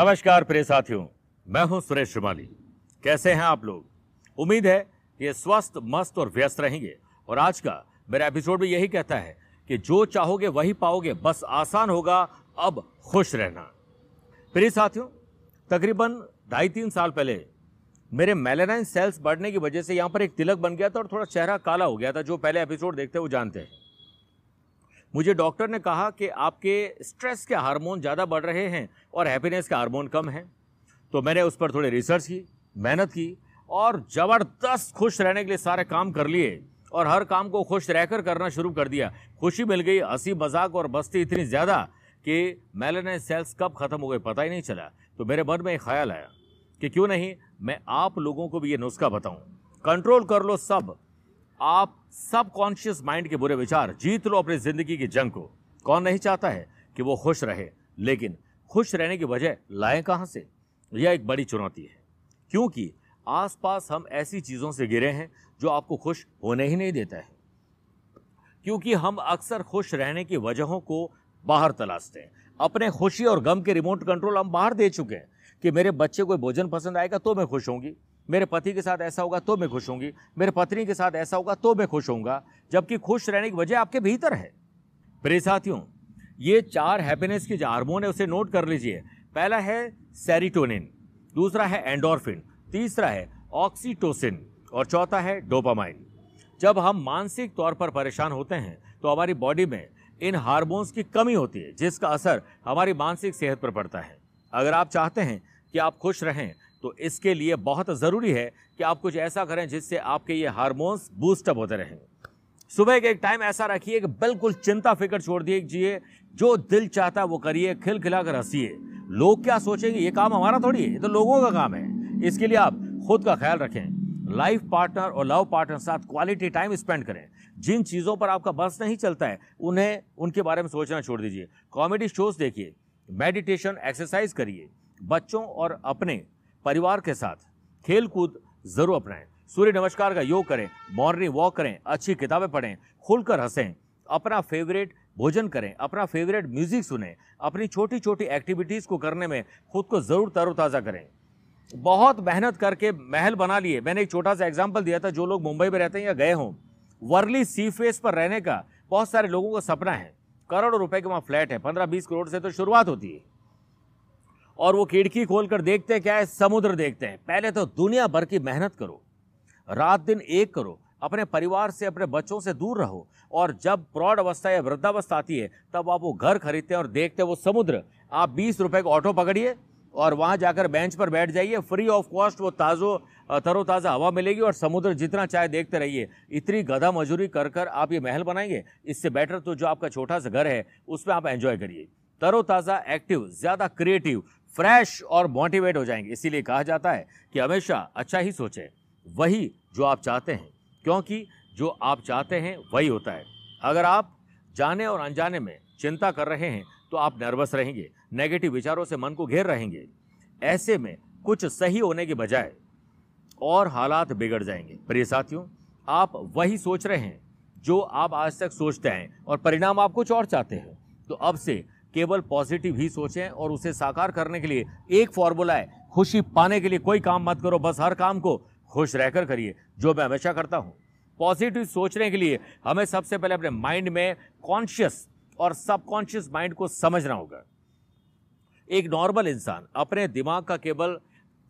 नमस्कार प्रिय साथियों, मैं हूँ सुरेश श्रीमाली। कैसे हैं आप लोग? उम्मीद है कि स्वस्थ, मस्त और व्यस्त रहेंगे। और आज का मेरा एपिसोड भी यही कहता है कि जो चाहोगे वही पाओगे, बस आसान होगा, अब खुश रहना। प्रिय साथियों, तकरीबन ढाई तीन साल पहले मेरे मेलेनाइन सेल्स बढ़ने की वजह से यहाँ पर एक तिलक बन गया था और थोड़ा चेहरा काला हो गया था, जो पहले एपिसोड देखते वो जानते हैं। मुझे डॉक्टर ने कहा कि आपके स्ट्रेस के हार्मोन ज़्यादा बढ़ रहे हैं और हैप्पीनेस के हार्मोन कम हैं। तो मैंने उस पर थोड़ी रिसर्च की, मेहनत की और ज़बरदस्त खुश रहने के लिए सारे काम कर लिए और हर काम को खुश रहकर करना शुरू कर दिया। खुशी मिल गई, हँसी मज़ाक और बस्ती इतनी ज़्यादा कि मेलेनाइन सेल्स कब ख़त्म हो गए पता ही नहीं चला। तो मेरे मन में एक ख्याल आया कि क्यों नहीं, मैं आप लोगों को भी ये नुस्खा बताऊँ। कंट्रोल कर लो सब। आप सब कॉन्शियस माइंड के बुरे विचार जीत लो अपनी ज़िंदगी की जंग को। कौन नहीं चाहता है कि वो खुश रहे, लेकिन खुश रहने की वजह लाएँ कहाँ से? यह एक बड़ी चुनौती है, क्योंकि आसपास हम ऐसी चीज़ों से गिरे हैं जो आपको खुश होने ही नहीं देता है। क्योंकि हम अक्सर खुश रहने की वजहों को बाहर तलाशते हैं। अपने खुशी और गम के रिमोट कंट्रोल हम बाहर दे चुके हैं कि मेरे बच्चे को भोजन पसंद आएगा तो मैं खुश होंगी। मेरे पति के साथ ऐसा होगा तो मैं खुश होंगी, मेरे पत्नी के साथ ऐसा होगा तो मैं खुश होऊँगा, जबकि खुश रहने की वजह आपके भीतर है। प्रिय साथियों, ये चार हैप्पीनेस के जो हार्मोन है, उसे नोट कर लीजिए। पहला है सेरिटोनिन दूसरा है एंडोरफिन तीसरा है ऑक्सीटोसिन और चौथा है डोपामाइन जब हम मानसिक तौर पर परेशान होते हैं तो हमारी बॉडी में इन हार्मोन्स की कमी होती है, जिसका असर हमारी मानसिक सेहत पर पड़ता है। अगर आप चाहते हैं कि आप खुश रहें तो इसके लिए बहुत ज़रूरी है कि आप कुछ ऐसा करें जिससे आपके ये हार्मोन्स बूस्टअप होते रहें। सुबह के एक टाइम ऐसा रखिए कि बिल्कुल चिंता फ़िक्र छोड़ दीजिए जो दिल चाहता है वो करिए खिल खिला खिलखिलाकर हंसीए। लोग क्या सोचेंगे? ये काम हमारा थोड़ी है, ये तो लोगों का काम है। इसके लिए आप खुद का ख्याल रखें। लाइफ पार्टनर और लव पार्टनर साथ क्वालिटी टाइम स्पेंड करें। जिन चीज़ों पर आपका बस नहीं चलता है, उन्हें, उनके बारे में सोचना छोड़ दीजिए। कॉमेडी शोज़ देखिए। मेडिटेशन एक्सरसाइज करिए। बच्चों और अपने परिवार के साथ खेल कूद ज़रूर अपनाएँ। सूर्य नमस्कार का योग करें मॉर्निंग वॉक करें, अच्छी किताबें पढ़ें, खुलकर हंसें, अपना फेवरेट भोजन करें, अपना फेवरेट म्यूज़िक सुने, अपनी छोटी छोटी एक्टिविटीज़ को करने में खुद को ज़रूर तरोताज़ा करें। बहुत मेहनत करके महल बना लिए। मैंने एक छोटा सा एग्ज़ाम्पल दिया था, जो लोग मुंबई में रहते हैं या गए हों। वर्ली सी फेस पर रहने का बहुत सारे लोगों का सपना है। करोड़ों रुपए के वहाँ फ्लैट है, पंद्रह बीस करोड़ से तो शुरुआत होती है। और वो खिड़की खोलकर देखते हैं, क्या है? समुद्र देखते हैं। पहले तो दुनिया भर की मेहनत करो। रात दिन एक करो। अपने परिवार से, अपने बच्चों से दूर रहो। और जब प्रौढ़ अवस्था या वृद्धावस्था आती है, तब आप वो घर खरीदते हैं और देखते हैं वो समुद्र। आप बीस रुपए का ऑटो पकड़िए और वहाँ जाकर बेंच पर बैठ जाइए। फ्री ऑफ़ कॉस्ट वो ताज़ो तरोताज़ा हवा मिलेगी और समुद्र जितना चाहे देखते रहिए। इतनी गधा मजूरी कर कर आप ये महल बनाएँगे। इससे बेटर तो जो आपका छोटा सा घर है, उसमें आप एंजॉय करिए। तरोताज़ा, एक्टिव, ज़्यादा क्रिएटिव फ्रेश और मोटिवेट हो जाएँगे। इसीलिए कहा जाता है कि हमेशा अच्छा ही सोचें। वही जो आप चाहते हैं, क्योंकि जो आप चाहते हैं वही होता है। अगर आप जाने और अनजाने में चिंता कर रहे हैं तो आप नर्वस रहेंगे, नेगेटिव विचारों से मन को घेर रहेंगे। ऐसे में कुछ सही होने के बजाय और हालात बिगड़ जाएँगे। प्रिय साथियों, आप वही सोच रहे हैं, जो आप आज तक सोचते हैं और परिणाम आप कुछ और चाहते हैं। तो अब से केवल पॉजिटिव ही सोचें और उसे साकार करने के लिए एक फॉर्मूला है, खुशी पाने के लिए कोई काम मत करो, बस हर काम को खुश रहकर करिए, जो मैं हमेशा करता हूँ। पॉजिटिव सोचने के लिए हमें सबसे पहले अपने माइंड में कॉन्शियस और सबकॉन्शियस माइंड को समझना होगा। एक नॉर्मल इंसान अपने दिमाग का केवल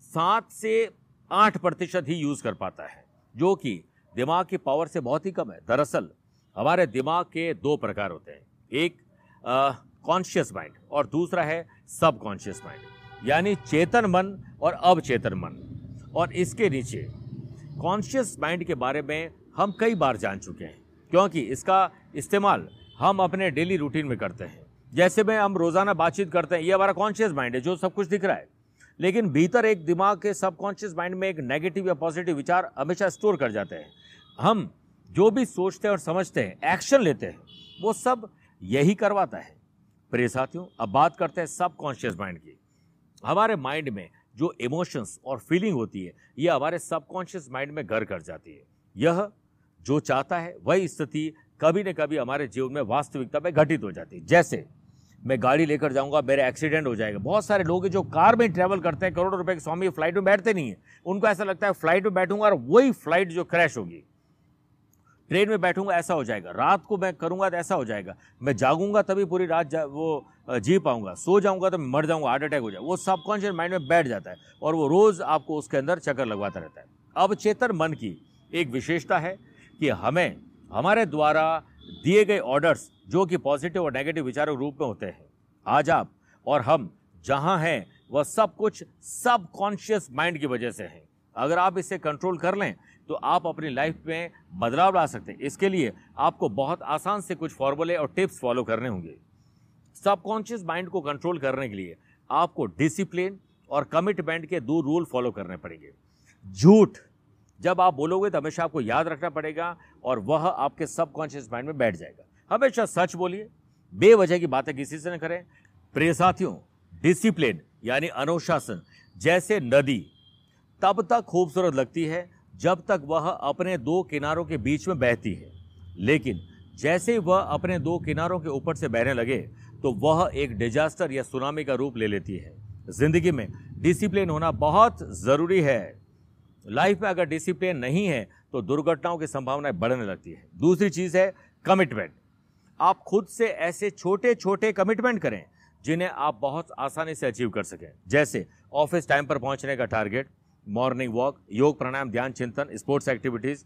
सात से आठ प्रतिशत ही यूज़ कर पाता है, जो कि दिमाग की पावर से बहुत ही कम है। दरअसल, हमारे दिमाग के दो प्रकार होते हैं। एक कॉन्शियस माइंड और दूसरा है सब कॉन्शियस माइंड यानी चेतन मन और अवचेतन मन। और इसके नीचे कॉन्शियस माइंड के बारे में हम कई बार जान चुके हैं, क्योंकि इसका इस्तेमाल हम अपने डेली रूटीन में करते हैं। जैसे में हम रोज़ाना बातचीत करते हैं, ये हमारा कॉन्शियस माइंड है, जो सब कुछ दिख रहा है। लेकिन भीतर एक दिमाग के सबकॉन्शियस माइंड में एक नेगेटिव या पॉजिटिव विचार हमेशा स्टोर कर जाते हैं। हम जो भी सोचते हैं और समझते हैं एक्शन लेते हैं, वो सब यही करवाता है। प्रिय साथियों, अब बात करते हैं सबकॉन्शियस माइंड की। हमारे माइंड में जो इमोशंस और फीलिंग होती है, ये हमारे सबकॉन्शियस माइंड में घर कर जाती है। यह जो चाहता है, वही स्थिति कभी न कभी हमारे जीवन में वास्तविकता में घटित हो जाती है। जैसे, मैं गाड़ी लेकर जाऊँगा, मेरे एक्सीडेंट हो जाएगा। बहुत सारे लोग जो कार में ट्रैवल करते हैं, करोड़ों रुपए के स्वामी फ़्लाइट में बैठते नहीं है। उनको ऐसा लगता है फ़्लाइट में बैठूँगा और वही फ़्लाइट जो क्रैश होगी। ट्रेन में बैठूँगा ऐसा हो जाएगा। रात को मैं करूँगा तो ऐसा हो जाएगा। मैं जागूँगा तभी पूरी रात जा, वो जी पाऊँगा। सो जाऊँगा तो मर जाऊँगा हार्ट अटैक हो जाए वो सबकॉन्शियस माइंड में बैठ जाता है और वो रोज आपको उसके अंदर चक्कर लगवाता रहता है। अब चेतन मन की एक विशेषता है कि हमें हमारे द्वारा दिए गए ऑर्डर्स जो कि पॉजिटिव और नेगेटिव विचारों के रूप में होते हैं आज आप और हम जहाँ हैं वह सब कुछ सबकॉन्शियस माइंड की वजह से है। अगर आप इसे कंट्रोल कर लें तो आप अपनी लाइफ में बदलाव ला सकते हैं। इसके लिए आपको बहुत आसान से कुछ फॉर्मूले और टिप्स फॉलो करने होंगे। सबकॉन्शियस माइंड को कंट्रोल करने के लिए आपको डिसिप्लिन और कमिटमेंट के दो रूल फॉलो करने पड़ेंगे। झूठ, जब आप बोलोगे तो हमेशा आपको याद रखना पड़ेगा और वह आपके सबकॉन्शियस माइंड में बैठ जाएगा। हमेशा सच बोलिए, बेवजह की बातें किसी से न करें। प्रिय साथियों डिसिप्लिन यानी अनुशासन, जैसे नदी, तब तक खूबसूरत लगती है जब तक वह अपने दो किनारों के बीच में बहती है, लेकिन जैसे ही वह अपने दो किनारों के ऊपर से बहने लगे तो वह एक डिजास्टर या सुनामी का रूप ले लेती है। ज़िंदगी में डिसिप्लिन होना बहुत ज़रूरी है। लाइफ में अगर डिसिप्लिन नहीं है तो दुर्घटनाओं की संभावनाएँ बढ़ने लगती है। दूसरी चीज़ है कमिटमेंट आप खुद से ऐसे छोटे छोटे कमिटमेंट करें, जिन्हें आप बहुत आसानी से अचीव कर सकें। जैसे ऑफ़िस टाइम पर पहुँचने का टारगेट मॉर्निंग वॉक योग प्राणायाम ध्यान चिंतन स्पोर्ट्स एक्टिविटीज़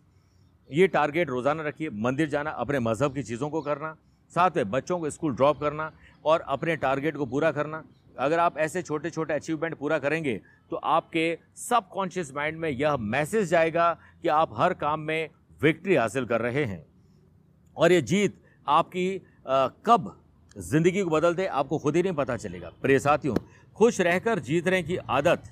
ये टारगेट रोज़ाना रखिए मंदिर जाना अपने मज़हब की चीज़ों को करना साथ में बच्चों को स्कूल ड्रॉप करना और अपने टारगेट को पूरा करना। अगर आप ऐसे छोटे छोटे अचीवमेंट पूरा करेंगे तो आपके सबकॉन्शियस माइंड में यह मैसेज जाएगा कि आप हर काम में विक्ट्री हासिल कर रहे हैं। और ये जीत आपकी आ, कब ज़िंदगी को बदल दे आपको खुद ही नहीं पता चलेगा। प्रिय साथियों खुश रहकर जीतने की आदत।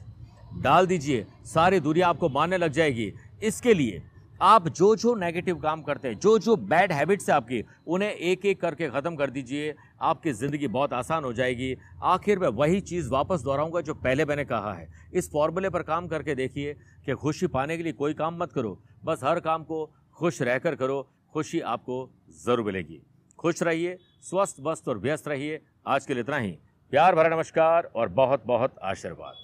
डाल दीजिए, सारी दुनिया आपको मानने लग जाएगी। इसके लिए आप जो जो नेगेटिव काम करते हैं, जो जो बैड हैबिट्स है आपकी, उन्हें एक एक करके ख़त्म कर दीजिए। आपकी ज़िंदगी बहुत आसान हो जाएगी। आखिर में वही चीज़ वापस दोहराऊँगा जो पहले मैंने कहा है। इस फॉर्मूले पर काम करके देखिए कि खुशी पाने के लिए कोई काम मत करो। बस हर काम को खुश रहकर करो। खुशी आपको ज़रूर मिलेगी। खुश रहिए, स्वस्थ वस्त और व्यस्त रहिए। आज के लिए इतना ही। प्यार भरा नमस्कार और बहुत बहुत आशीर्वाद।